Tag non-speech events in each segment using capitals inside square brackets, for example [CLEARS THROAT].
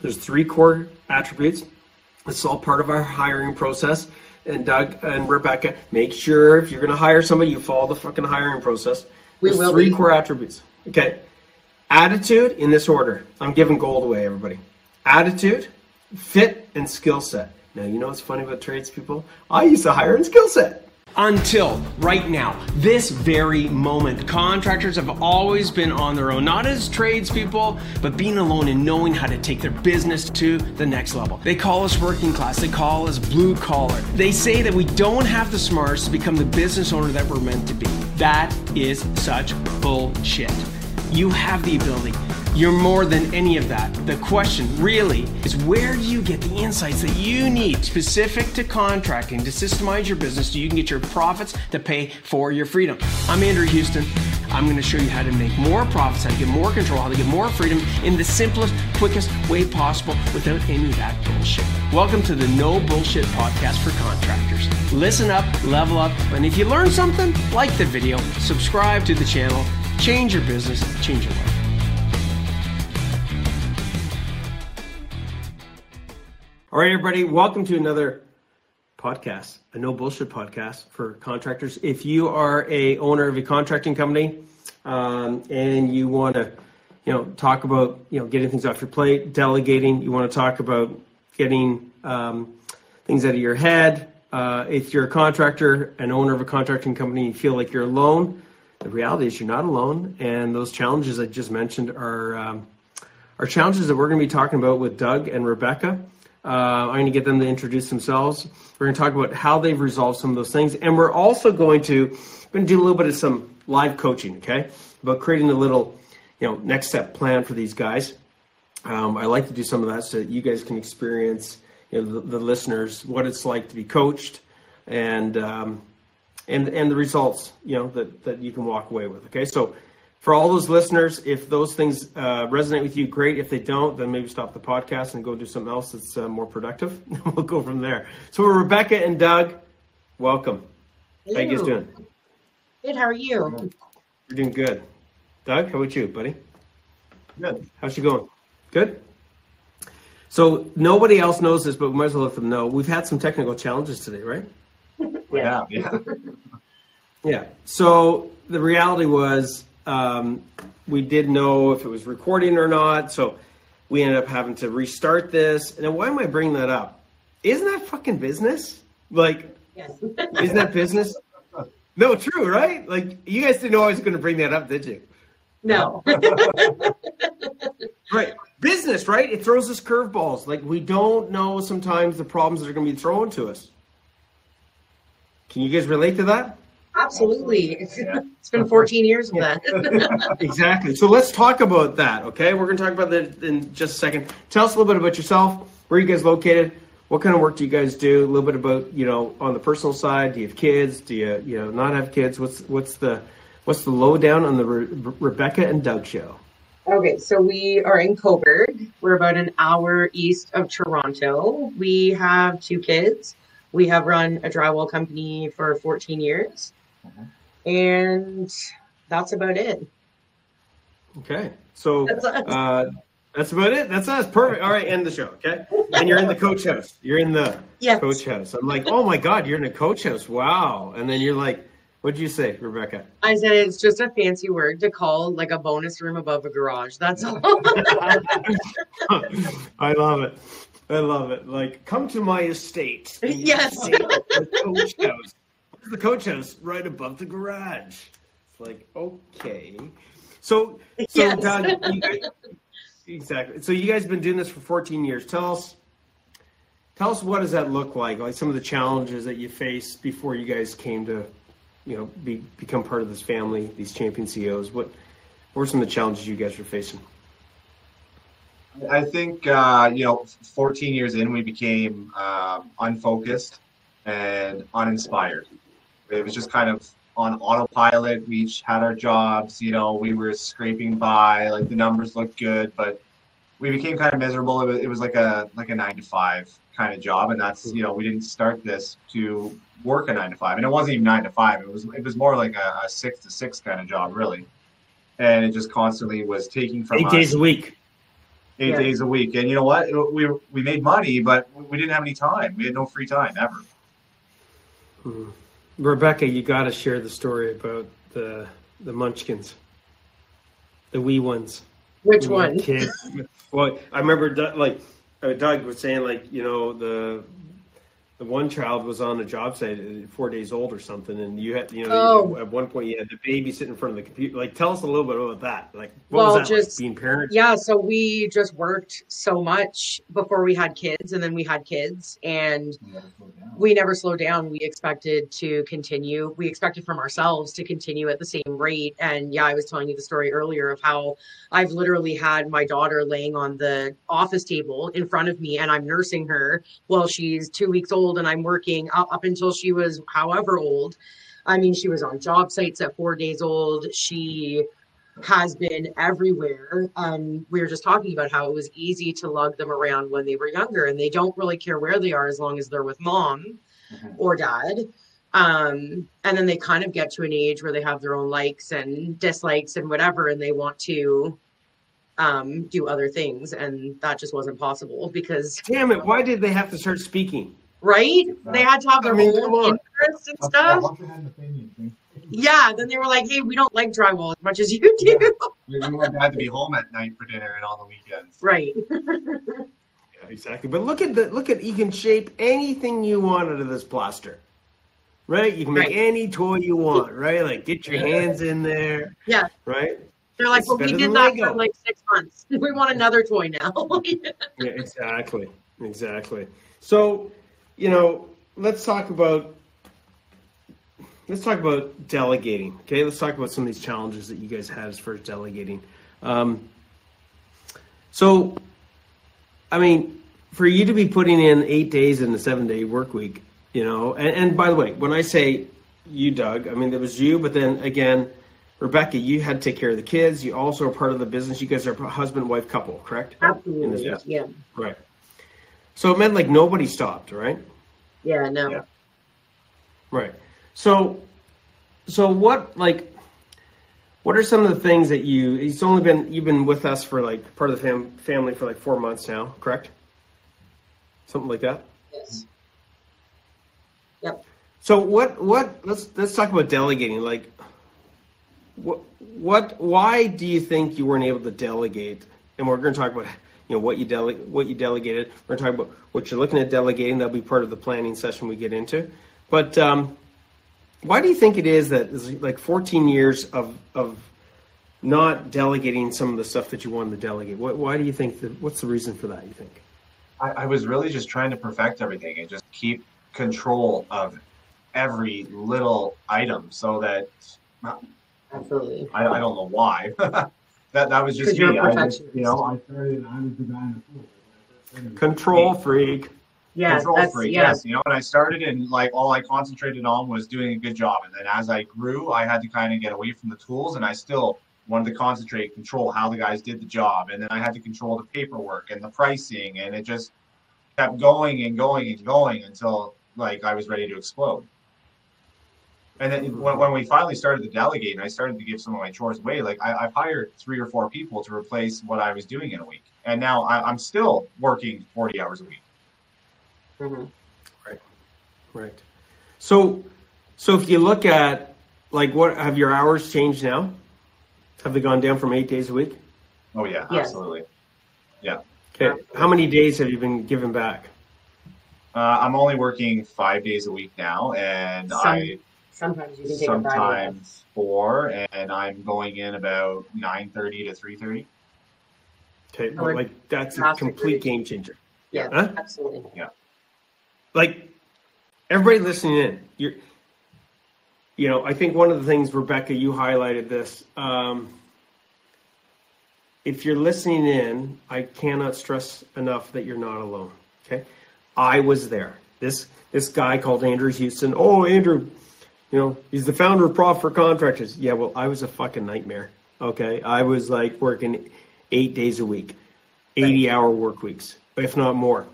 There's three core attributes. Is all part of our hiring process. And Doug and Rebecca, make sure if you're going to hire somebody, you follow the fucking hiring process. We There's will three be. core attributes. Okay. Attitude in this order. I'm giving gold away, everybody. Attitude, fit, and skill set. Now, you know what's funny about tradespeople? I used to hire in skill set. Until right now, this very moment, contractors have always been on their own, not as tradespeople, but being alone and knowing how to take their business to the next level. They call us working class, they call us blue collar. They say that we don't have the smarts to become the business owner that we're meant to be. That is such bullshit. You have the ability. You're more than any of that. The question really is where do you get the insights that you need specific to contracting to systemize your business so you can get your profits to pay for your freedom? I'm Andrew Houston. I'm going to show you how to make more profits, how to get more control, how to get more freedom in the simplest, quickest way possible without any of that bullshit. Welcome to the No Bullshit Podcast for Contractors. Listen up, level up, and if you learn something, like the video, subscribe to the channel, change your business, change your life. All right, everybody, welcome to another podcast, a no bullshit podcast for contractors. If you are a owner of a contracting company um, and you want to, you know, talk about you know getting things off your plate, delegating, you want to talk about getting um, things out of your head. Uh, if you're a contractor, an owner of a contracting company, you feel like you're alone. The reality is you're not alone, and those challenges I just mentioned are um, are challenges that we're going to be talking about with Doug and Rebecca. Uh, I'm going to get them to introduce themselves. We're going to talk about how they've resolved some of those things, and we're also going to going to do a little bit of some live coaching, okay, about creating a little, you know, next step plan for these guys. Um, I like to do some of that so that you guys can experience, you know, the, the listeners what it's like to be coached, and um, and and the results, you know, that that you can walk away with. Okay, so for all those listeners, if those things uh, resonate with you, great. If they don't, then maybe stop the podcast and go do something else that's uh, more productive. [LAUGHS] we'll go from there. So, we're Rebecca and Doug. Welcome. How you guys doing? Good. How are you? You're doing good. Doug, how about you, buddy? Good. How's she going? Good. So nobody else knows this, but we might as well let them know. We've had some technical challenges today, right? [LAUGHS] Yeah, yeah. Yeah. So the reality was um, we didn't know if it was recording or not. So we ended up having to restart this. And then why am I bringing that up? Isn't that fucking business? Like, Yes. isn't that business? No, true, right? Like, you guys didn't know I was going to bring that up, did you? no. [LAUGHS] Right. Business, right? It throws us curveballs. Like, we don't know sometimes the problems that are going to be thrown to us. Can you guys relate to that? Absolutely. [LAUGHS] It's been 14 years of that. [LAUGHS] Exactly. So let's talk about that, okay? We're going to talk about that in just a second. Tell us a little bit about yourself. Where are you guys located? What kind of work do you guys do? A little bit about, you know, on the personal side. Do you have kids? Do you, you know, not have kids? What's what's the what's the lowdown on the Re- Rebecca and Doug show? okay, so we are in Cobourg. We're about an hour east of Toronto. We have two kids. We have run a drywall company for 14 years. And that's about it. Okay. So That's uh, that's about it. That's us. Perfect. All right, end the show. Okay. And you're in the coach house. You're in the Yes. coach house. I'm like, oh my god, you're in a coach house. Wow. And then you're like, what'd you say, Rebecca? I said it's just a fancy word to call like a bonus room above a garage. That's all. [LAUGHS] I love it. I love it. Like, come to my estate. [LAUGHS] Yes. coach house. The coach house right above the garage. It's like, okay. So, so Yes. Doug, you guys, exactly. So you guys have been doing this for 14 years. Tell us, tell us what does that look like? Like some of the challenges that you faced before you guys came to, you know, be become part of this family, these champion CEOs. What, what were some of the challenges you guys were facing? I think uh, you know, 14 years in, we became um, unfocused and uninspired. It was just kind of on autopilot. We each had our jobs. You know, we were scraping by. Like the numbers looked good, but we became kind of miserable. It was, it was like a like a nine to five kind of job, and that's you know, we didn't start this to work a nine to five, and it wasn't even nine to five. It was it was more like a, a six to six kind of job, really. And it just constantly was taking from Eight us. days a week. eight Yeah. days a week. And you know what? We we made money, but we didn't have any time. We had no free time ever. Mhm. Rebecca, you got to share the story about the the Munchkins, the wee ones. Which when one? Kids. Well, I remember Doug, like uh, Doug was saying, like you know the the one child was on a job site four days old or something, and you had you know Oh. at one point you had the baby sitting in front of the computer. Like, tell us a little bit about that. Like, what Well, was that just- like being parents? Yeah, so we just worked so much before we had kids, and then we had kids, and we never slowed down. We expected to continue. We expected from ourselves to continue at the same rate. And yeah, I was telling you the story earlier of how I've literally had my daughter laying on the office table in front of me, and I'm nursing her while she's two weeks old, and I'm working up, up until she was however old. I mean, she was on job sites at four days old. She has been everywhere. Um, we were just talking about how it was easy to lug them around when they were younger, and they don't really care where they are as long as they're with mom Mhm. or dad. Um, and then they kind of get to an age where they have their own likes and dislikes and whatever, and they want to um, do other things, and that just wasn't possible because, Damn it! Why did they have to start speaking? right? They had to have their I mean, own on. interests and stuff. Yeah, then they were like, "Hey, we don't like drywall as much as you do." We want dad to be home at night for dinner and on the weekends. right. [LAUGHS] Yeah, exactly. But look at the look at you can shape anything you want out of this plaster. Right? You can make Right. any toy you want, right? Like get your hands in there. Yeah. Right? They're like, "Well, we did that Lego." for like six months. [LAUGHS] We want another toy now." [LAUGHS] Yeah, exactly. Exactly. So, you know, let's talk about let's talk about delegating. Okay, let's talk about some of these challenges that you guys had as far as delegating. Um, so, I mean, for you to be putting in eight days in a seven day work week, you know, and, and by the way, when I say you, Doug, I mean, there was you, but then again, Rebecca, you had to take care of the kids. You also are part of the business. You guys are a husband wife couple, correct? Absolutely. Yeah. Yeah. Right. So it meant like nobody stopped, right? Yeah. No. Yeah. Right. So, so what like, what are some of the things that you? It's only been you've been with us for like part of the fam, family for like four months now, correct? Something like that. Yes. Yep. So what what let's let's talk about delegating. Like, what what why do you think you weren't able to delegate? And we're going to talk about you know what you dele- what you delegated. We're going to talk about what you're looking at delegating. That'll be part of the planning session we get into. But um, why do you think it is that it's like 14 years of of not delegating some of the stuff that you wanted to delegate? What, why do you think that? What's the reason for that? You think? I, I was really just trying to perfect everything and just keep control of every little item so that Absolutely. I, I don't know why. [LAUGHS] that that was just you're me. a I just, you know, I I started and I was the guy in the pool. Control freak. Yeah. control That's freak. yeah. Yes, you know, when I started and like all I concentrated on was doing a good job, and then as I grew, I had to kind of get away from the tools, and I still wanted to concentrate, control how the guys did the job, and then I had to control the paperwork and the pricing, and it just kept going and going and going until like I was ready to explode. And then mm-hmm. when, when we finally started to delegate and I started to give some of my chores away, like I, I've hired three or four people to replace what I was doing in a week. And now I, I'm still working 40 hours a week. Mhm. Right. So, so if you look at like what have your hours changed now? Have they gone down from eight days a week? Oh, yeah, Yes. absolutely. Yeah. Okay. How many days have you been given back? Uh, I'm only working five days a week now, and Some- I Sometimes you can take a sometimes four, and I'm going in about 9:30 to 3:30. Okay. I like that's a complete game changer. Yeah. Huh? Absolutely. Like everybody listening in, you're, you know, I think one of the things, Rebecca, you highlighted this. Um, if you're listening in, I cannot stress enough that you're not alone. Okay, I was there. This this guy called Andrew Houston. Oh, Andrew, you know, he's the founder of Profit for Contractors. Yeah, well, I was a fucking nightmare. Okay, I was like working eight days a week, eighty hour work weeks, if not more.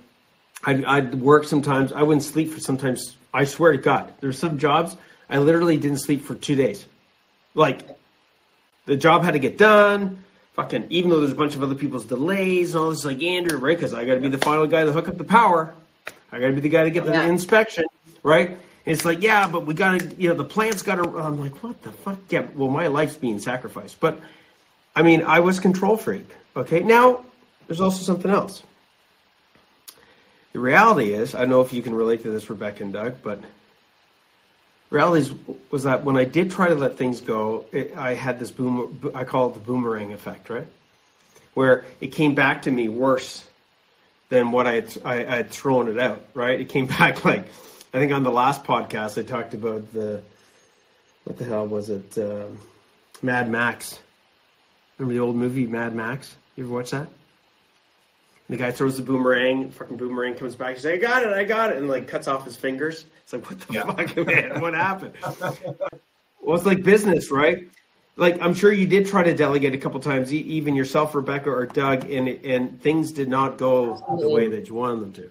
I'd, I'd work sometimes. I wouldn't sleep for sometimes. I swear to God, there's some jobs I literally didn't sleep for two days. Like the job had to get done. fucking, even though there's a bunch of other people's delays and all this, like Andrew, right? Because I got to be the final guy to hook up the power. I got to be the guy to get the Yeah. inspection, right? And it's like, yeah, but we got to, you know, the plant's got to. I'm like, what the fuck? Yeah, well, my life's being sacrificed. But I mean, I was control freak. Okay, now there's also something else. The reality is, I don't know if you can relate to this, Rebecca and Doug, but reality was that when I did try to let things go, it, I had this boom. I call it the boomerang effect, right? Where it came back to me worse than what I had, I, I had thrown it out, right? It came [LAUGHS] back like, I think on the last podcast I talked about the, what the hell was it? Um, Mad Max. Remember the old movie Mad Max? You ever watch that? The guy throws the boomerang, fucking boomerang comes back. He's like, I got it, I got it, and like cuts off his fingers. It's like, what the Yeah. fuck, [LAUGHS] man? What happened? well, it's like business, right? Like I'm sure you did try to delegate a couple times, e- even yourself, Rebecca or Doug, and and things did not go the way that you wanted them to.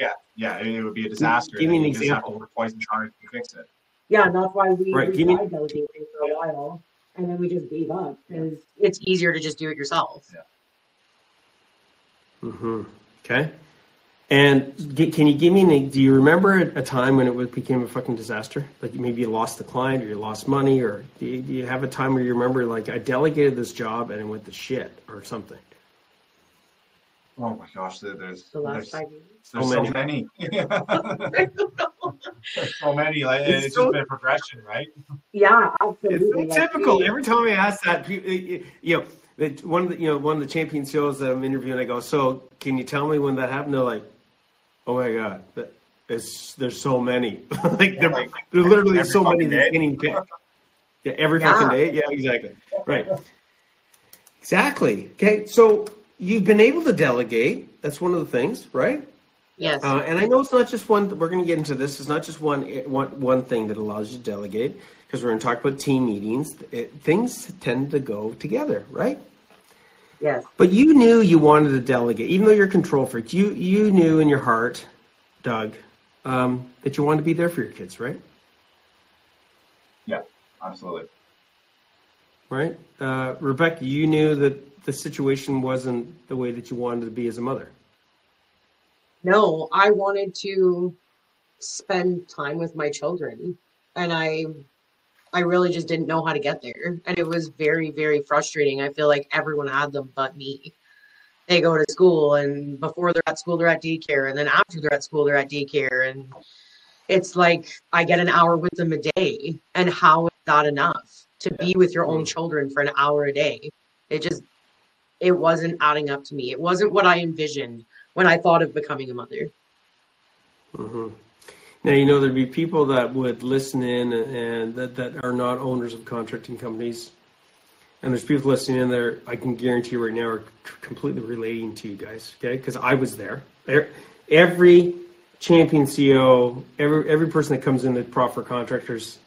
Yeah, yeah, it, it would be a disaster. Give me an You just have example. to work twice as hard to fix it. Yeah, and that's why we, Right, we give me- tried delegating for a while, and then we just gave up because it's easier to just do it yourself. Hmm Okay. And g- can you give me an? Do you remember a a time when it became a fucking disaster? Like maybe you lost the client, or you lost money, or do you, do you have a time where you remember like I delegated this job and it went to shit or something? Oh my gosh, there- there's The last there's, there's So so many. [LAUGHS] [LAUGHS] There's so many. Like It's it's, so- just been a progression, right? Yeah, It's absolutely. so typical. Every time I ask that, you know, that one of the, you know one of the champion shows that I'm interviewing, I go, "So, can you tell me when that happened?" They're like, "Oh my god, that is there's so many. [LAUGHS] like there, like, there's literally so many fucking that day. getting picked. [LAUGHS] Yeah, every Yeah. fucking day. Yeah, exactly. Right. Exactly. Okay, so you've been able to delegate. That's one of the things, right? Yes. Uh, and I know it's not just one. We're going to get into this. It's not just one one one thing that allows you to delegate because we're going to talk about team meetings. It, things tend to go together, right? yes. But you knew you wanted to delegate, even though you're a control freak. You you knew in your heart, Doug, um, that you wanted to be there for your kids, right? Yeah, absolutely. Right, uh, Rebecca. You knew that the situation wasn't the way that you wanted to be as a mother. No, I wanted to spend time with my children, and I, I really just didn't know how to get there, and it was very, very frustrating. I feel like everyone had them but me. They go to school, and before they're at school, they're at daycare, and then after they're at school, they're at daycare, and it's like I get an hour with them a day, and how is that enough to be with your own children for an hour a day? It just, it wasn't adding up to me. It wasn't what I envisioned when I thought of becoming a mother. hmm Now you know there'd be people that would listen in and that, that are not owners of contracting companies, and there's people listening in there. I can guarantee you right now are completely relating to you guys, okay? Because I was there. Every champion CEO, every every person that comes in at Profit for Contractors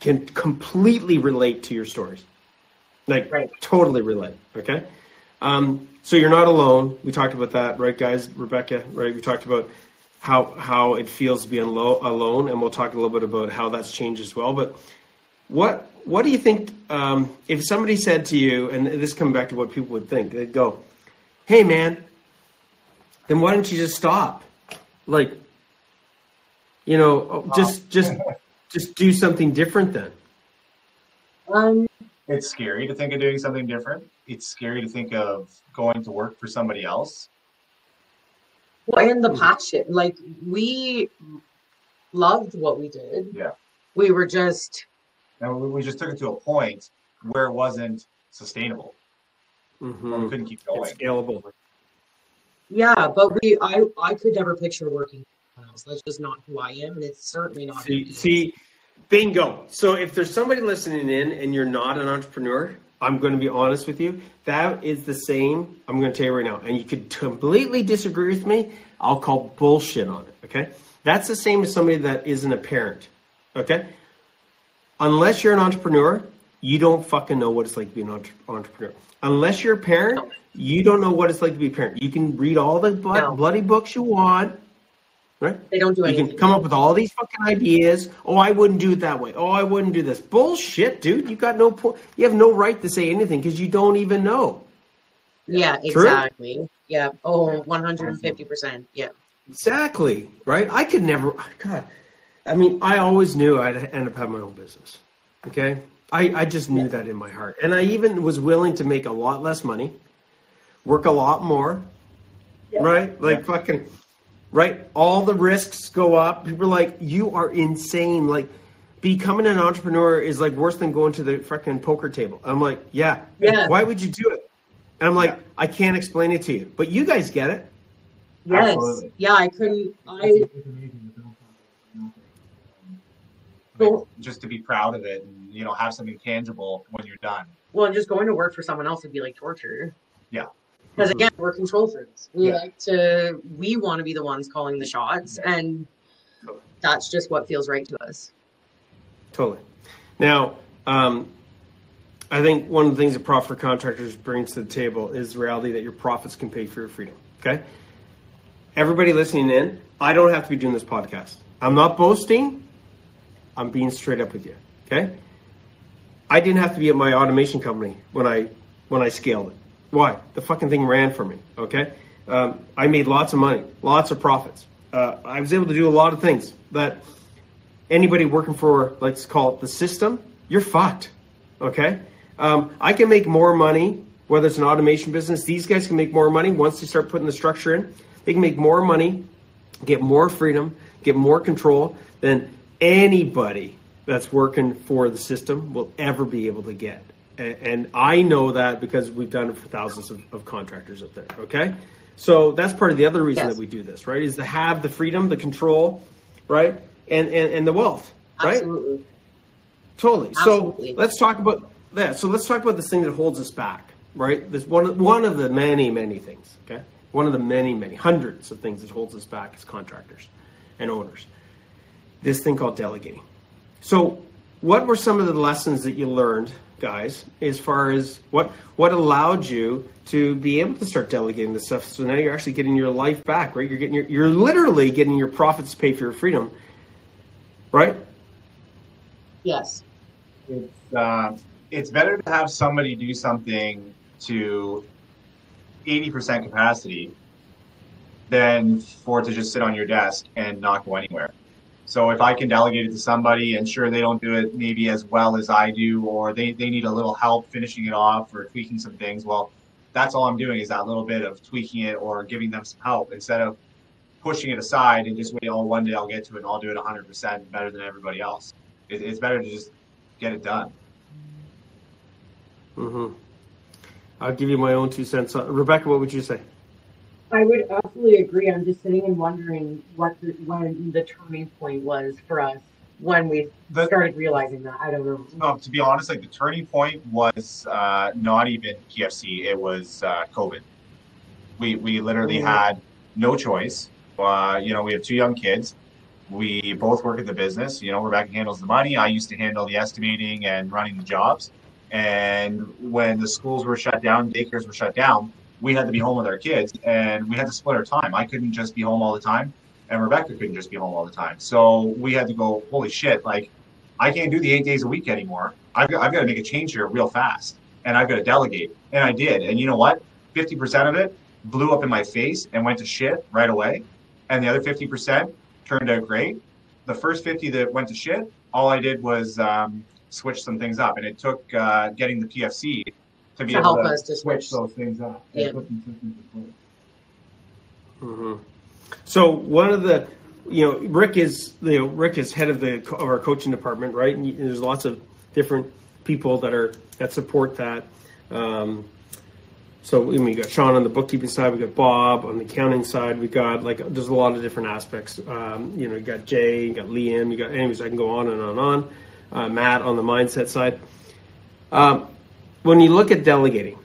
can completely relate to your stories, like Right. totally relate. Okay. Um, so you're not alone. We talked about that, right, guys? Rebecca, right? We talked about how how it feels to be alone, alone, and we'll talk a little bit about how that's changed as well. But what what do you think um, if somebody said to you, and this comes back to what people would think? They'd go, "Hey, man, then why don't you just stop? Like, you know, just just just do something different then." Um, It's scary to think of doing something different. It's scary to think of going to work for somebody else. Well, and the Hmm. passion, like we loved what we did. Yeah. We were just, And we, we just took it to a point where it wasn't sustainable. Where we couldn't keep It's going. scalable. yeah, but we, I, I could never picture working for someone else. That's just not who I am, and it's certainly not. See, he is. see, bingo. So if there's somebody listening in and you're not an entrepreneur, I'm going to be honest with you. That is the same. I'm going to tell you right now, and you could completely disagree with me. I'll call bullshit on it. Okay, that's the same as somebody that isn't a parent. Okay, unless you're an entrepreneur, you don't fucking know what it's like to be an entre- entrepreneur. Unless you're a parent, you don't know what it's like to be a parent. You can read all the bloody books you want. Right? They don't do anything. You can come up with all these fucking ideas. Oh, I wouldn't do it that way. Oh, I wouldn't do this. Bullshit, dude. You got no point. You have no right to say anything because you don't even know. yeah, True. exactly. Yeah. Oh, 150%. Yeah. Exactly. Right. I could never. God. I mean, I always knew I'd end up having my own business. Okay. I, I just knew that in my heart. And I even was willing to make a lot less money, work a lot more. Right. Like fucking. Right. All the risks go up. People are like, you are insane. Like, becoming an entrepreneur is like worse than going to the fucking poker table. I'm like, yeah. Yeah. Why would you do it? And I'm like, Yeah. I can't explain it to you, but you guys get it. Yes. Absolutely. Yeah, I couldn't. I It's it's amazing the film concept. Well- just to be proud of it and you know have something tangible when you're done. well, and just going to work for someone else would be like torture. Yeah. Because Mhm. again, we're control freaks. We Yeah. like to. We want to be the ones calling the shots, and that's just what feels right to us. Totally. Now, um, I think one of the things that Profit for Contractors brings to the table is the reality that your profits can pay for your freedom. Okay? Everybody listening in, I don't have to be doing this podcast. I'm not boasting. I'm being straight up with you. Okay? I didn't have to be at my automation company when I when I scaled it. Why? The fucking thing ran for me. Okay? Um, I made lots of money, lots of profits. Uh, I was able to do a lot of things that anybody working for let's call it the system you're fucked okay um, i can make more money whether it's an automation business these guys can make more money once they start putting the structure in they can make more money get more freedom get more control than anybody that's working for the system will ever be able to get and, and i know that because we've done it for thousands of, of contractors out there okay so that's part of the other reason Yes. that we do this right is to have the freedom the control right and and, and the wealth right Absolutely. Totally. Absolutely. So let's talk about that. So let's talk about this thing that holds us back, right? This one one of the many, many things. Okay, one of the many, many hundreds of things that holds us back as contractors and owners. This thing called delegating. So, what were some of the lessons that you learned, guys, as far as what what allowed you to be able to start delegating this stuff? So now you're actually getting your life back, right? You're getting your, you're literally getting your profits to pay for your freedom, right? Yes. It's uh, it's better to have somebody do something to 80% capacity than for it to just sit on your desk and not go anywhere. So if I can delegate it to somebody and sure they don't do it maybe as well as I do, or they, they need a little help finishing it off or tweaking some things, well, that's all I'm doing is that little bit of tweaking it or giving them some help instead of pushing it aside and just wait, oh, one day I'll get to it and I'll do it 100% better than everybody else. It, it's better to just get it done. Mm-hmm. I'll give you my own two cents. Rebecca, what would you say? I would absolutely agree. I'm just sitting and wondering what the, when the turning point was for us when we The- started realizing that. I don't know. No, to be honest, like the turning point was uh, not even PFC. It was uh, COVID. We we literally Mhm. had no choice. Uh, you know, we have two young kids. We both work at the business. You know, Rebecca handles the money. I used to handle the estimating and running the jobs. And when the schools were shut down, daycares were shut down, we had to be home with our kids, and we had to split our time. I couldn't just be home all the time, and Rebecca couldn't just be home all the time. So we had to go. Holy shit! Like I can't do the eight days a week anymore. I've got, I've got to make a change here real fast, and I've got to delegate. And I did. And you know what? Fifty percent of it blew up in my face and went to shit right away, and the other fifty percent turned out great. The first fifty that went to shit, all I did was um, switch some things up, and it took uh, getting the PFC to be To able help to us to switch switch. those things up. Yeah. And put some systems in place. hmm So one of the, you know, Rick is, you know, Rick is head of the of our coaching department, right? And there's lots of different people that are that support that. Um, so I mean, we got Sean on the bookkeeping side, we got Bob on the accounting side, we got like there's a lot of different aspects. Um, you know, you got Jay, you got Liam, you got anyways, I can go on and on and on. Uh, Matt on the mindset side. Um, when you look at delegating,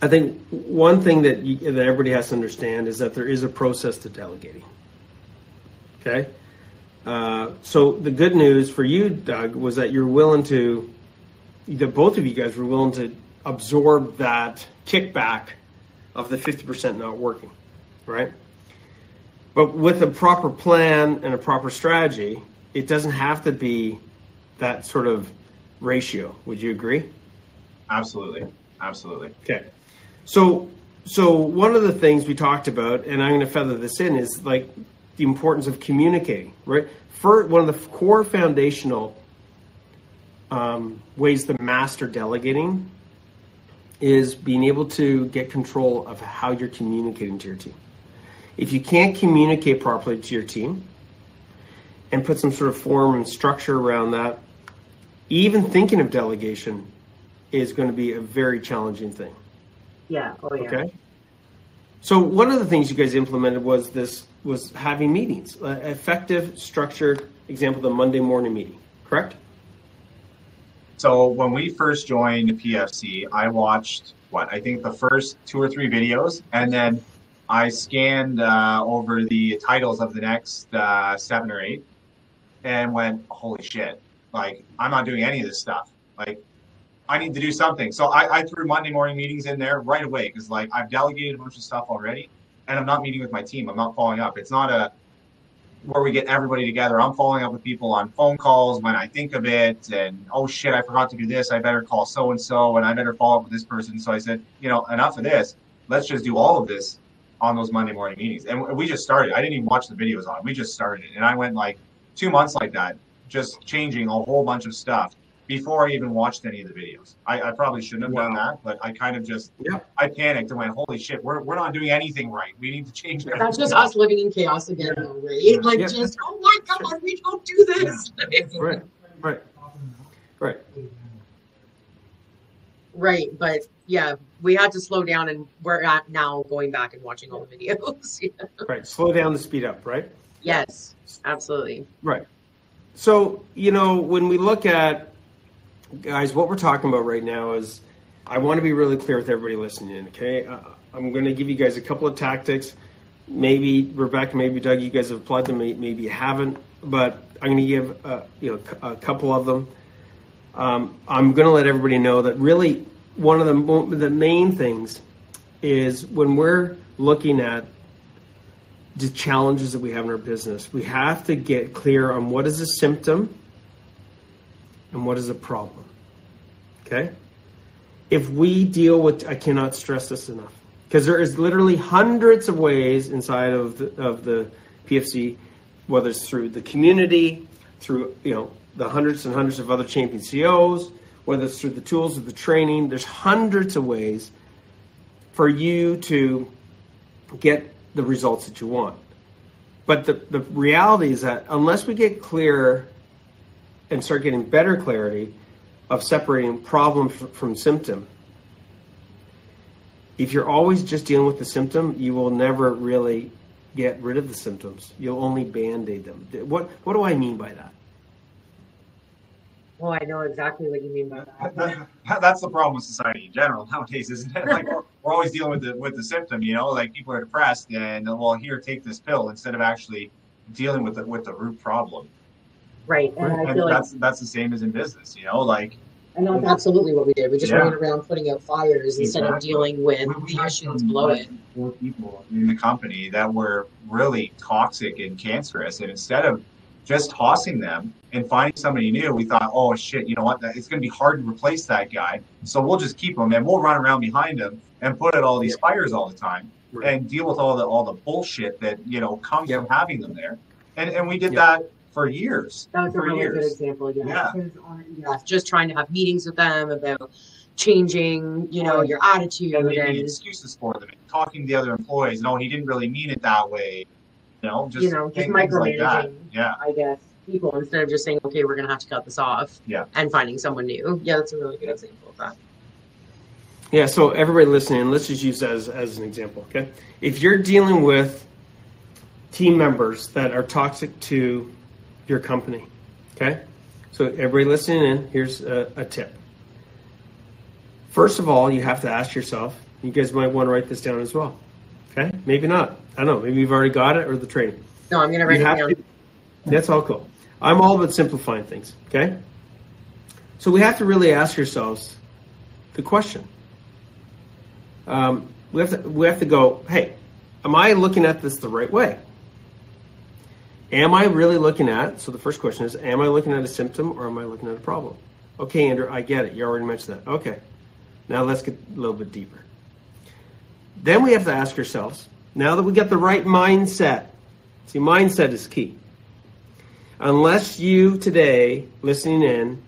I think one thing that you, that everybody has to understand is that there is a process to delegating. Okay, uh, so the good news for you, Doug, was that you're willing to, that both of you guys were willing to absorb that kickback of the 50% not working, right? But with a proper plan and a proper strategy, it doesn't have to be that sort of ratio. Would you agree? Absolutely, absolutely. Okay. So, so one of the things we talked about, and I'm going to feather this in, is like the importance of communicating, right? For one of the core foundational um, ways to master delegating is being able to get control of how you're communicating to your team. If you can't communicate properly to your team and put some sort of form and structure around that, even thinking of delegation is going to be a very challenging thing. Yeah. Oh yeah. Okay. So one of the things you guys implemented was this was having meetings, uh, effective, structured. Example, the Monday morning meeting. Correct. So when we first joined PFC, I watched what I think the first two or three videos, and then I scanned uh, over the titles of the next uh, seven or eight, and went, "Holy shit! Like I'm not doing any of this stuff. Like I need to do something." So I, I threw Monday morning meetings in there right away because like I've delegated a bunch of stuff already, and I'm not meeting with my team. I'm not following up. It's not a where we get everybody together. I'm following up with people on phone calls when I think of it, and oh shit, I forgot to do this. I better call so and so, and I better follow up with this person. So I said, you know, enough of this. Let's just do all of this on those Monday morning meetings. And we just started. I didn't even watch the videos on. it. We just started, and I went like two months like that, just changing a whole bunch of stuff before I even watched any of the videos. I, I probably shouldn't have done that, but I kind of just Yeah. I panicked and went, holy shit, we're, we're not doing anything right. We need to change everything. That's just us living in chaos again, though, right? Like Yeah. just oh my god, we don't do this. Right. Right. Right. Right, but yeah, we had to slow down, and we're at now going back and watching all the videos. [LAUGHS] Right. Slow down the speed up. Right. yes, absolutely. Right. So, you know, when we look at, guys, what we're talking about right now is I want to be really clear with everybody listening, okay? Uh, I'm going to give you guys a couple of tactics. Maybe Rebecca, maybe Doug, you guys have applied them, maybe you haven't, but I'm going to give, uh, you know, a couple of them. Um, I'm going to let everybody know that really one of the, the main things is when we're looking at the challenges that we have in our business. We have to get clear on what is a symptom and what is a problem. Okay? If we deal with, I cannot stress this enough, because there is literally hundreds of ways inside of the, of the PFC, whether it's through the community, through you know the hundreds and hundreds of other champion CEOs, whether it's through the tools of the training. There's hundreds of ways for you to get the results that you want. But the, the reality is that unless we get clear and start getting better clarity of separating problem f- from symptom, if you're always just dealing with the symptom, you will never really get rid of the symptoms. You'll only band aid them. What, what do I mean by that? Well, I know exactly what you mean by that. That- That's the problem with society in general nowadays, isn't it? Like we're, we're always dealing with the with the symptom, you know, like people are depressed and well, here, take this pill instead of actually dealing with the with the root problem. Right, and I And feel like that's that's the same as in business, you know, like and that's absolutely what we did. We just Yeah. went around putting out fires instead of dealing with we- we the issues some, below it. Four people in the company that were really toxic and cancerous, and instead of just tossing them and finding somebody new, we thought, oh shit, you know what? It's going to be hard to replace that guy, so we'll just keep him and we'll run around behind him and put out all these fires all the time Right. and deal with all the all the bullshit that you know comes Yep. from having them there. And and we did Yep. that for years. That was a for really good example. Yeah. Yeah. On- yeah, Just trying to have meetings with them about changing, you know, your attitude and and excuses for them, and talking to the other employees. No, he didn't really mean it that way. You know, just You know, just things like that. micromanaging. Yeah. I guess people instead of just saying, okay, we're gonna have to cut this off. Yeah. And finding someone new. Yeah, that's a really good example of that. Yeah, so everybody listening, let's just use that as, as an example, okay? If you're dealing with team members that are toxic to your company, okay? So everybody listening in, here's a, a tip. First of all, you have to ask yourself, you guys might want to write this down as well, okay? Maybe not. I don't know. Maybe you've already got it or the training. No, I'm gonna write You it down. to- that's all cool. I'm all about simplifying things, okay? So we have to really ask ourselves the question. Um, we have to we have to go, hey, am I looking at this the right way? Am I really looking at? So the first question is, am I looking at a symptom or am I looking at a problem? Okay, Andrew, I get it. You already mentioned that. Okay. Now let's get a little bit deeper. Then we have to ask ourselves, now that we got the right mindset, see, mindset is key. Unless you today, listening in,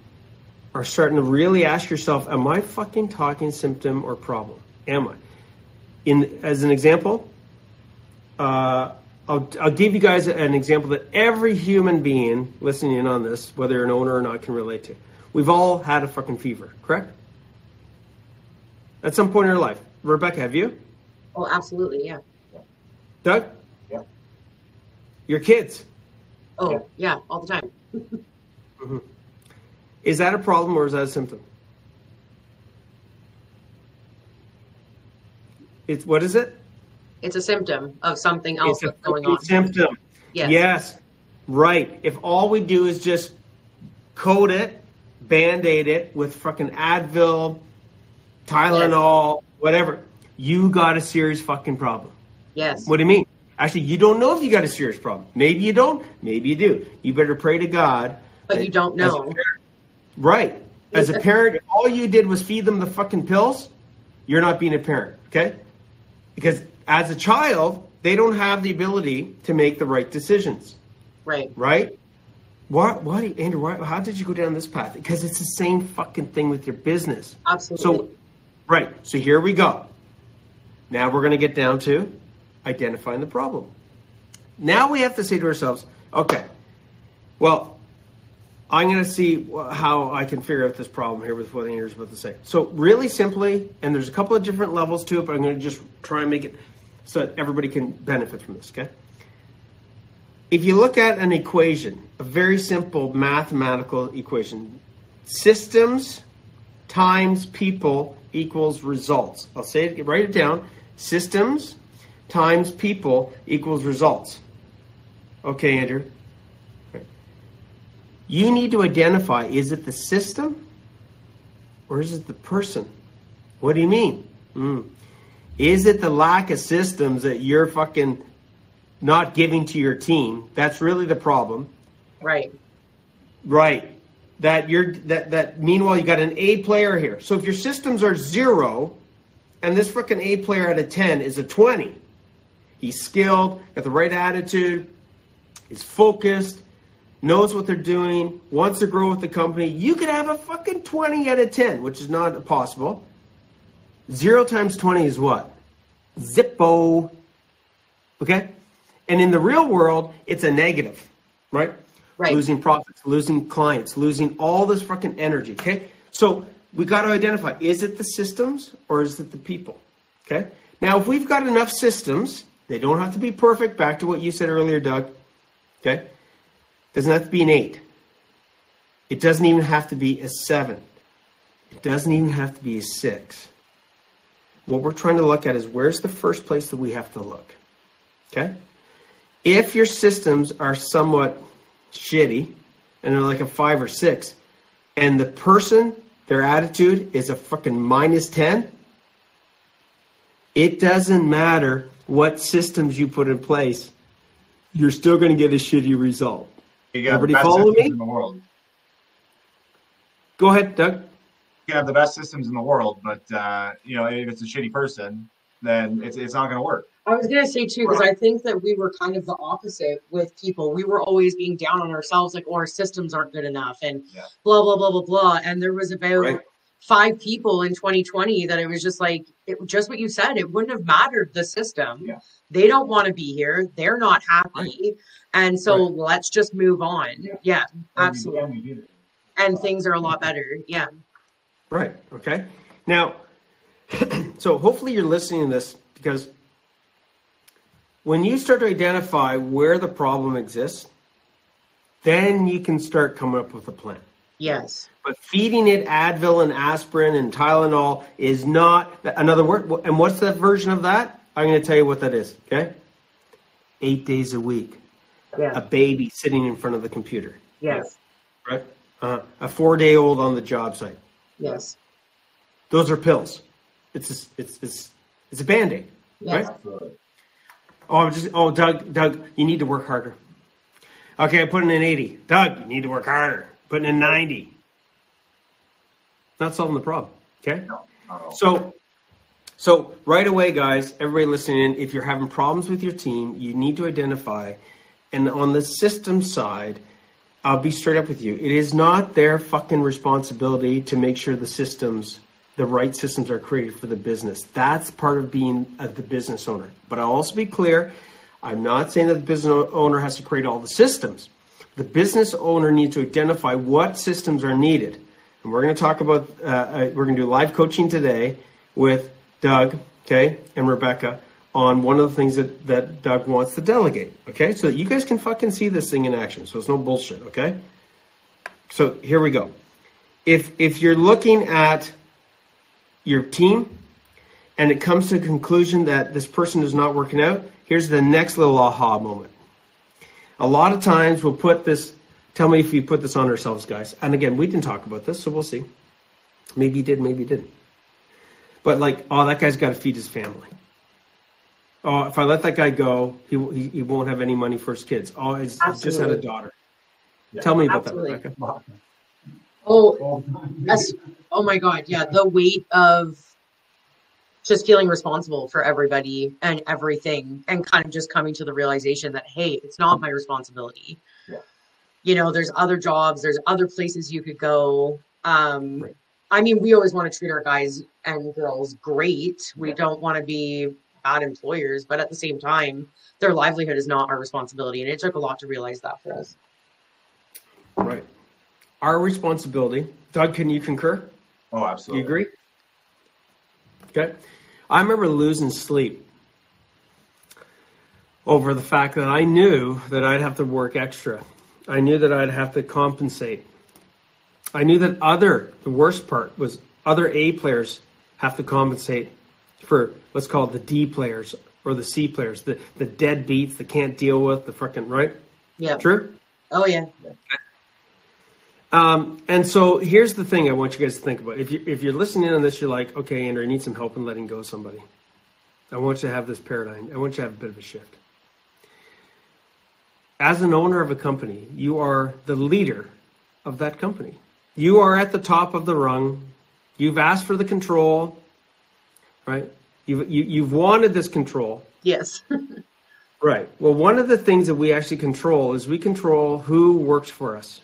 are starting to really ask yourself, am I fucking talking symptom or problem? Am I? In as an example, uh, I'll, I'll give you guys an example that every human being listening in on this, whether you're an owner or not, can relate to. We've all had a fucking fever, correct? At some point in your life. Rebecca, have you? Oh, absolutely. Yeah. Doug? Yeah. Your kids? Oh, yeah. All the time. [LAUGHS] Mm-hmm. Is that a problem or is that a symptom? It's what is it? It's a symptom of something else it's a that's going on. symptom. Yes. Yes. Right. If all we do is just code it, band-aid it with fucking Advil, Tylenol, whatever, you got a serious fucking problem. Yes. What do you mean? Actually, you don't know if you got a serious problem. Maybe you don't. Maybe you do. You better pray to God. But you don't as know. parent- right. As a parent, all you did was feed them the fucking pills, you're not being a parent, okay? Because as a child, they don't have the ability to make the right decisions, Right. right? Why, why, Andrew? Why, how did you go down this path? Because it's the same fucking thing with your business. Absolutely. So, right. So here we go. Now we're going to get down to identifying the problem. Now we have to say to ourselves, okay, well, I'm going to see how I can figure out this problem here with what Andrew's about to say. So, really simply, and there's a couple of different levels to it, but I'm going to just try and make it so that everybody can benefit from this, okay? If you look at an equation, a very simple mathematical equation, systems times people equals results. I'll say it, write it down. Systems times people equals results. Okay, Andrew. You need to identify is it the system or is it the person? What do you mean? Hmm. Is it the lack of systems that you're fucking not giving to your team? That's really the problem. right. Right. That you're that that meanwhile you got an A player here. So if your systems are zero and this fucking A player out of ten is a twenty, he's skilled, got the right attitude, is focused, knows what they're doing, wants to grow with the company, you could have a fucking twenty out of ten, which is not possible. Zero times twenty is what? Zippo. Okay? And in the real world, it's a negative, right? Right. Losing profits, losing clients, losing all this fucking energy. Okay. So we got to identify is it the systems or is it the people? Okay. Now, if we've got enough systems, they don't have to be perfect. Back to what you said earlier, Doug. Okay. Doesn't have to be an eight. It doesn't even have to be a seven. It doesn't even have to be a six. What we're trying to look at is where's the first place that we have to look? Okay. If your systems are somewhat shitty and they're like a five or six, and the person, their attitude is a fucking minus 10, it doesn't matter what systems you put in place, you're still going to get a shitty result. You the Everybody follow me? in the world. Go ahead, Doug. You can have the best systems in the world, but uh, you know if it's a shitty person, then it's it's not going to work. I was gonna say too, because I think that we were kind of the opposite with people. We were always being down on ourselves, like, oh, our systems aren't good enough, and Yeah. blah blah blah blah blah. And there was about Right. five people in 2020 that it was just like, it, just what you said. It wouldn't have mattered the system. Yeah. They don't want to be here. They're not happy, and so let's just move on. Yeah. Yeah, absolutely. and we. And things are a lot better. Yeah. Right. Okay. Now, [CLEARS THROAT] so hopefully you're listening to this because when you start to identify where the problem exists, then you can start coming up with a plan. Yes. But feeding it Advil and aspirin and Tylenol is not another word. And what's that version of that? I'm going to tell you what that is. Okay. Eight days a week, Yeah. a baby sitting in front of the computer, Yes. right? Uh, a four day old on the job site. Yes. Those are pills. It's a, it's it's it's a band aid, Yes. right? Oh, I'm just oh, Doug, Doug, you need to work harder. Okay, I put in an 80. Doug, you need to work harder. Putting in 90. Not solving the problem. Okay. No, not at all. So, so right away, guys, everybody listening in, if you're having problems with your team, you need to identify. And on the system side, I'll be straight up with you. It is not their fucking responsibility to make sure the systems, the right systems are created for the business. That's part of being uh, the business owner. But I'll also be clear, I'm not saying that the business owner has to create all the systems. The business owner needs to identify what systems are needed. And we're going to talk about, uh, uh, we're going to do live coaching today with Doug, okay, and Rebecca on one of the things that, that Doug wants to delegate, okay? So that you guys can fucking see this thing in action. So it's no bullshit, okay? So here we go. If if you're looking at your team and it comes to the conclusion that this person is not working out, here's the next little aha moment. A lot of times we'll put this, tell me if you put this on ourselves, guys. And again, we didn't talk about this, so we'll see. Maybe you did, maybe you didn't. But like, oh, that guy's got to feed his family. Oh, if I let that guy go, he, he, he won't have any money for his kids. Oh, he's, he's just had a daughter. Yeah. Tell me about Absolutely. that, Rebecca. Oh, All the time. That's- oh my God. Yeah. The weight of just feeling responsible for everybody and everything and kind of just coming to the realization that, hey, it's not my responsibility. Yeah. You know, there's other jobs, there's other places you could go. Um, Right. I mean, we always want to treat our guys and girls great. We don't want to be bad employers, but at the same time, their livelihood is not our responsibility. And it took a lot to realize that for us. Right. Our responsibility. Doug, can you concur? Oh, absolutely. you agree? Okay. I remember losing sleep over the fact that I knew that I'd have to work extra. I knew that I'd have to compensate. I knew that other, the worst part was other A players have to compensate for let's call it the D players or the C players, the, the deadbeats that can't deal with the frickin' right? Yeah. True? Oh, yeah. Um, and so here's the thing I want you guys to think about. If you if you're listening on this, you're like, okay, Andrew, I need some help in letting go of somebody. I want you to have this paradigm. I want you to have a bit of a shift. As an owner of a company, you are the leader of that company. You are at the top of the rung. You've asked for the control, right? You've you, you've wanted this control. Yes. [LAUGHS] Right. Well, one of the things that we actually control is we control who works for us.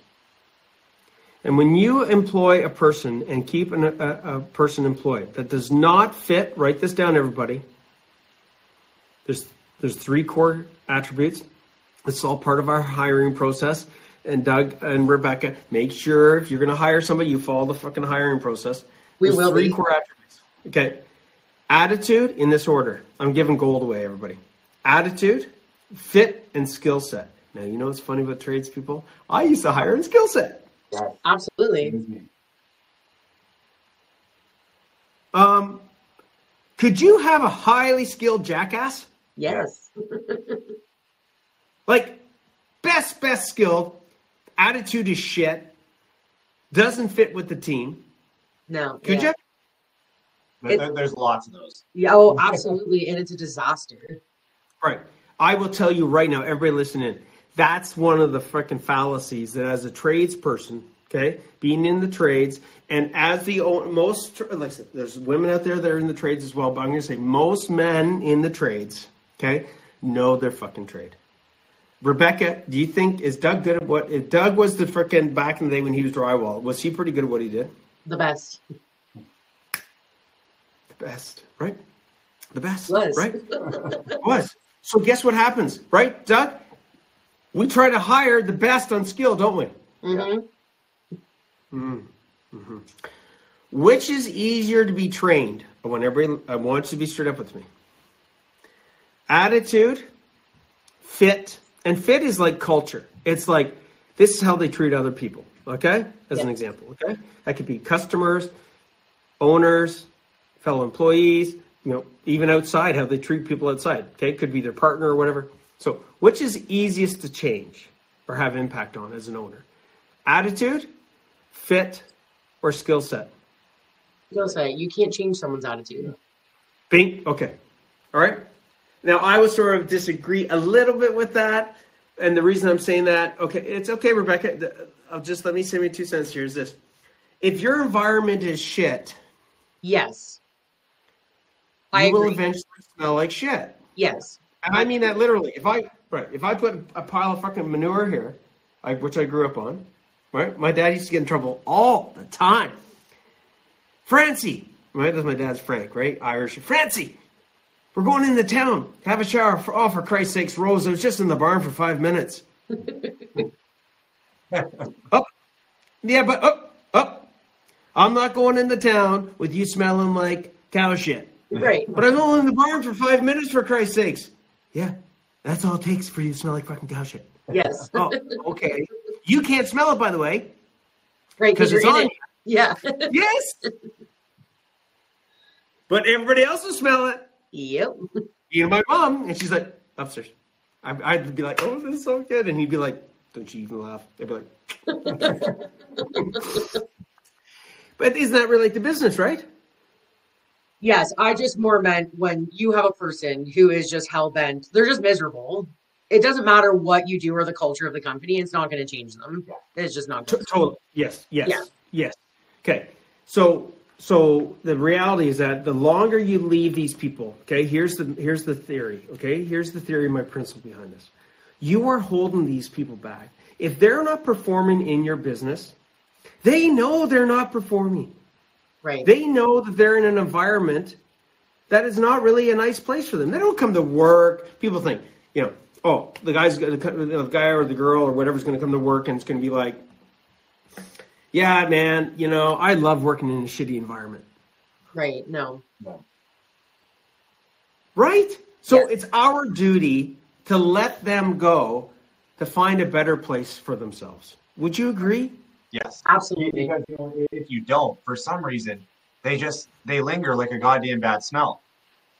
And when you employ a person and keep an, a, a person employed that does not fit, write this down, everybody. There's there's three core attributes. It's all part of our hiring process. And Doug and Rebecca, make sure if you're going to hire somebody, you follow the fucking hiring process. We There's will three be. core attributes. Okay. Attitude in this order. I'm giving gold away, everybody. Attitude, fit, and skill set. Now, you know what's funny about tradespeople? I used to hire in skill set. Absolutely. It is me. Um, could you have a highly skilled jackass? Yes. [LAUGHS] Like, best, best skilled, attitude is shit, doesn't fit with the team. No. Could yeah. you? There- there- there's lots of those. Yeah, oh, absolutely. And it's a disaster. Right. I will tell you right now, everybody listening, that's one of the freaking fallacies that as a tradesperson, okay, being in the trades, and as the most, like I said, there's women out there that are in the trades as well, but I'm going to say most men in the trades, okay, know their fucking trade. Rebecca, do you think is Doug good at what? If Doug was the freaking back in the day when he was drywall, was he pretty good at what he did? The best. The best, right? The best, Was. right? was. So guess what happens, right, Doug? We try to hire the best on skill, don't we? hmm Which is easier to be trained? I want everybody. I want you to be straight up with me. Attitude, fit, and fit is like culture. It's like this is how they treat other people. Okay, as an example. Okay, that could be customers, owners, fellow employees. You know, even outside, how they treat people outside. Okay, could be their partner or whatever. So, which is easiest to change or have impact on as an owner? Attitude, fit, or skill set? Skill set. you can't change someone's attitude. Bing. Okay. All right. Now I would sort of disagree a little bit with that, And the reason I'm saying that, okay, it's okay, Rebecca. I'll uh, just let me say my two cents here is this. If your environment is shit, Yes. You I will eventually smell like shit. Yes. And I mean that literally. If I right, if I put a pile of fucking manure here, I, which I grew up on, right? My dad used to get in trouble all the time. Francie, right? That's my dad's Frank, right? Irish. Francie, we're going into town. Have a shower. For, oh, for Christ's sakes, Rose, I was just in the barn for five minutes. [LAUGHS] up. Yeah, but up, up. I'm not going into town with you smelling like cow shit. Right. But I was only in the barn for five minutes, for Christ's sakes. Yeah, that's all it takes for you to smell like fucking cow shit. Yes. [LAUGHS] Oh, okay. You can't smell it, by the way, Right. because it's on. it. Yeah. [LAUGHS] Yes. But everybody else will smell it. yep. You know, my mom, and she's like, upstairs. I, I'd be like, oh, this is so good. And he'd be like, don't you even laugh. They'd be like, [LAUGHS] but isn't that really like the business, right? Yes. I just more meant when you have a person who is just hell bent, they're just miserable. It doesn't matter what you do or the culture of the company, it's not going to change them. It's just not going to. Totally. Yes. Yes. Yeah. Yes. Okay. So so the reality is that the longer you leave these people, okay, here's the here's the theory. Okay, here's the theory, of my principle behind this. You are holding these people back. If they're not performing in your business, they know they're not performing. Right. They know that they're in an environment that is not really a nice place for them. They don't come to work. People think, you know, oh, the guy's gonna come- the guy or the girl or whatever's going to come to work and it's going to be like, yeah, man, you know, I love working in a shitty environment, right. No. right? So Yes. it's our duty to let them go to find a better place for themselves. Would you agree? Yes. Absolutely. Because you know, if you don't, for some reason, they just they linger like a goddamn bad smell.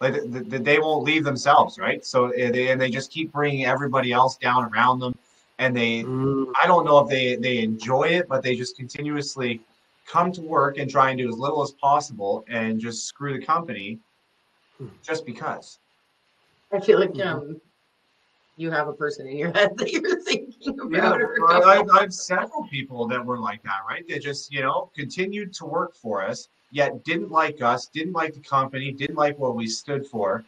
Like th- th- they won't leave themselves, right? So eh, they and they just keep bringing everybody else down around them, and they Mm, I don't know if they they enjoy it, but they just continuously come to work and try and do as little as possible and just screw the company just because. I feel like Mhm. um, you have a person in your head [LAUGHS] that you're thinking Yeah, well, I've, I've several people that were like that, right? They just, you know, continued to work for us, yet didn't like us, didn't like the company, didn't like what we stood for,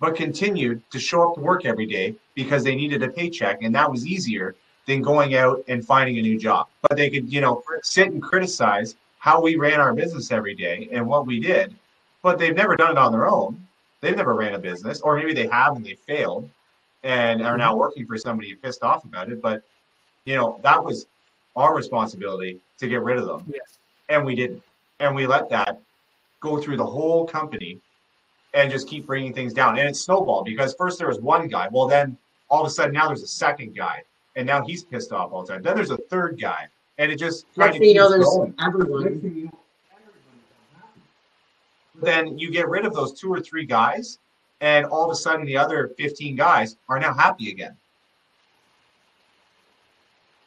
but continued to show up to work every day because they needed a paycheck, and that was easier than going out and finding a new job. But they could, you know, sit and criticize how we ran our business every day and what we did, but they've never done it on their own. They've never ran a business, or maybe they have and they failed and are now working for somebody pissed off about it. But you know, that was our responsibility to get rid of them. yes. And we didn't. And we let that go through the whole company and just keep bringing things down. And it snowballed because first there was one guy. Well, then all of a sudden now there's a second guy. And now he's pissed off all the time. Then there's a third guy. And it just kind of you know, there's going. everyone. Next thing you know, Then you get rid of those two or three guys, and all of a sudden the other 15 guys are now happy again.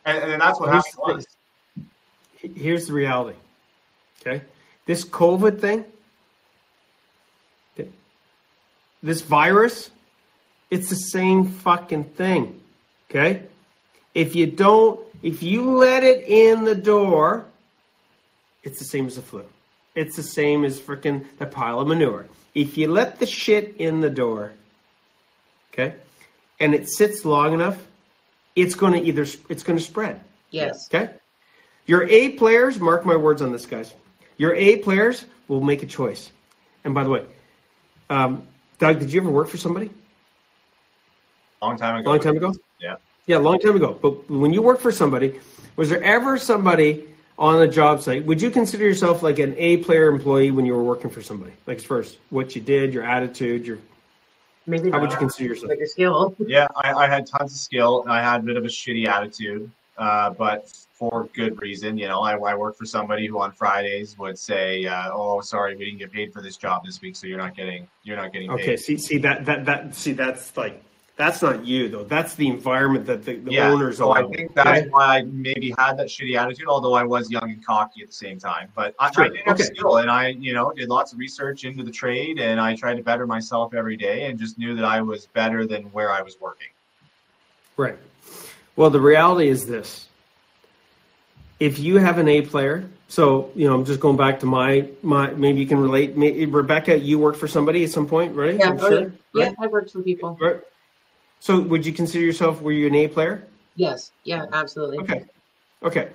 And, and that's what Here's happened. the. Here's the reality. Okay. This COVID thing, this virus, it's the same fucking thing. Okay. If you don't, if you let it in the door, it's the same as the flu. It's the same as freaking the pile of manure. If you let the shit in the door, okay, and it sits long enough, it's going to either it's going to spread. Yes. Okay. Your A players, mark my words on this, guys. Your A players will make a choice. And by the way, um, Doug, did you ever work for somebody? Long time ago. Long time ago? Yeah. Yeah, long time ago. But when you worked for somebody, was there ever somebody on a job site? Would you consider yourself like an A player employee when you were working for somebody? Like first, what you did, your attitude, your Maybe how would you consider yourself? but your skill. [LAUGHS] Yeah, I, I had tons of skill and I had a bit of a shitty attitude, uh, but for good reason. You know, I, I worked for somebody who on Fridays would say, uh, "Oh, sorry, we didn't get paid for this job this week, so you're not getting you're not getting paid." Okay, see, see that that that see that's like that's not you though. That's the environment that the, the yeah, owners so I think that's okay? why I maybe had that shitty attitude, although I was young and cocky at the same time. But I, I Sure, did have okay. skill, and I, you know, did lots of research into the trade, and I tried to better myself every day, and just knew that I was better than where I was working. Right. Well, the reality is this. If you have an A player, so you know, I'm just going back to my my. Maybe you can relate. Maybe, Rebecca, you worked for somebody at some point, right? Yeah, I'm sure, yeah, right? I've worked for people. Right. So, would you consider yourself? Were you an A player? Yes, yeah, absolutely. Okay. Okay.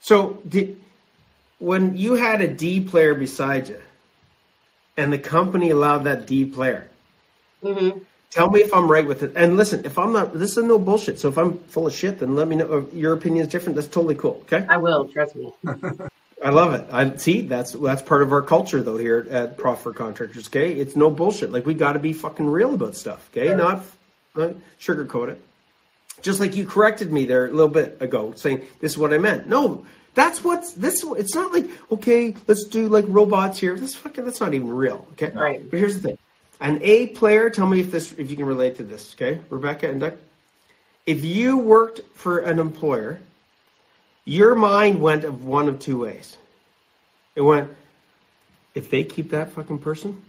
So, did when you had a D player beside you, and the company allowed that D player, hmm Tell me if I'm right with it. And listen, if I'm not, this is no bullshit. So if I'm full of shit, then let me know. If your opinion is different. That's totally cool. Okay. I will, trust me. [LAUGHS] I love it. I see. That's that's part of our culture, though. Here at Profit for Contractors. Okay, it's no bullshit. Like we got to be fucking real about stuff. Okay, Sure. not, not sugarcoat it. Just like you corrected me there a little bit ago, saying this is what I meant. No, that's what's this. It's not like okay, let's do like robots here. This fucking that's not even real. Okay, Right. But here's the thing: an A player. Tell me if this if you can relate to this. Okay, Rebecca and Doug. If you worked for an employer, your mind went of one of two ways. It went, if they keep that fucking person,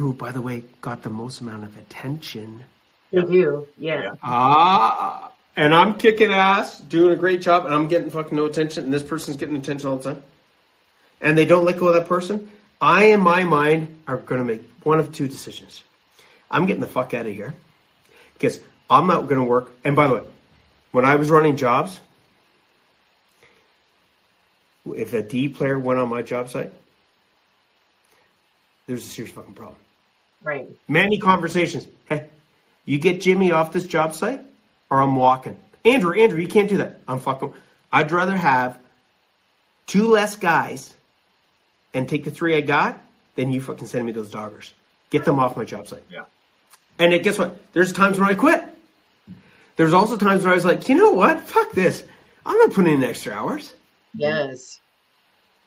who, by the way, got the most amount of attention, They do, yeah. Yeah. ah, and I'm kicking ass, doing a great job, and I'm getting fucking no attention, and this person's getting attention all the time, and they don't let go of that person, I, in my mind, are going to make one of two decisions. I'm getting the fuck out of here because I'm not going to work. And by the way, when I was running jobs, if a D player went on my job site, there's a serious fucking problem. Right. Many conversations. Hey, you get Jimmy off this job site, or I'm walking. Andrew, Andrew, you can't do that. I'm fucking. I'd rather have two less guys and take the three I got than you fucking send me those doggers. Get them off my job site. Yeah. And it, guess what? There's times when I quit. There's also times where I was like, you know what? Fuck this. I'm not putting in extra hours. Yes.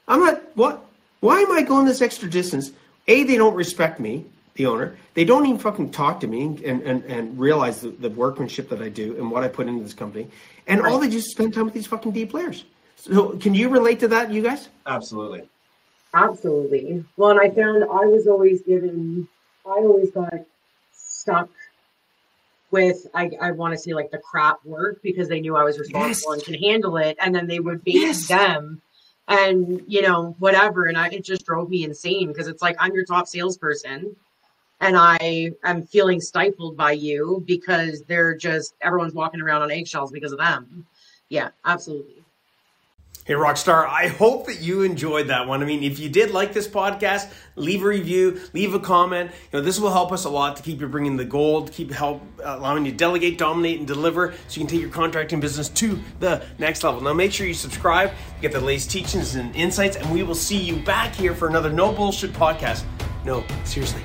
I'm not what why am I going this extra distance? A, they don't respect me, the owner. They don't even fucking talk to me and, and, and realize the, the workmanship that I do and what I put into this company. And all they do is spend time with these fucking D players. So can you relate to that, you guys? Absolutely. Absolutely. Well, and I found I was always given, I always got stuck with, I, I want to say like the crap work because they knew I was responsible Yes. and can handle it. And then they would base Yes. them and, you know, whatever. And I, it just drove me insane because it's like, I'm your top salesperson and I am feeling stifled by you because they're just, everyone's walking around on eggshells because of them. Yeah, absolutely. Hey, Rockstar, I hope that you enjoyed that one. I mean, if you did like this podcast, leave a review, leave a comment. You know, this will help us a lot to keep you bringing the gold, keep help allowing you to delegate, dominate, and deliver so you can take your contracting business to the next level. Now, make sure you subscribe, get the latest teachings and insights, and we will see you back here for another No Bullshit podcast. No, seriously,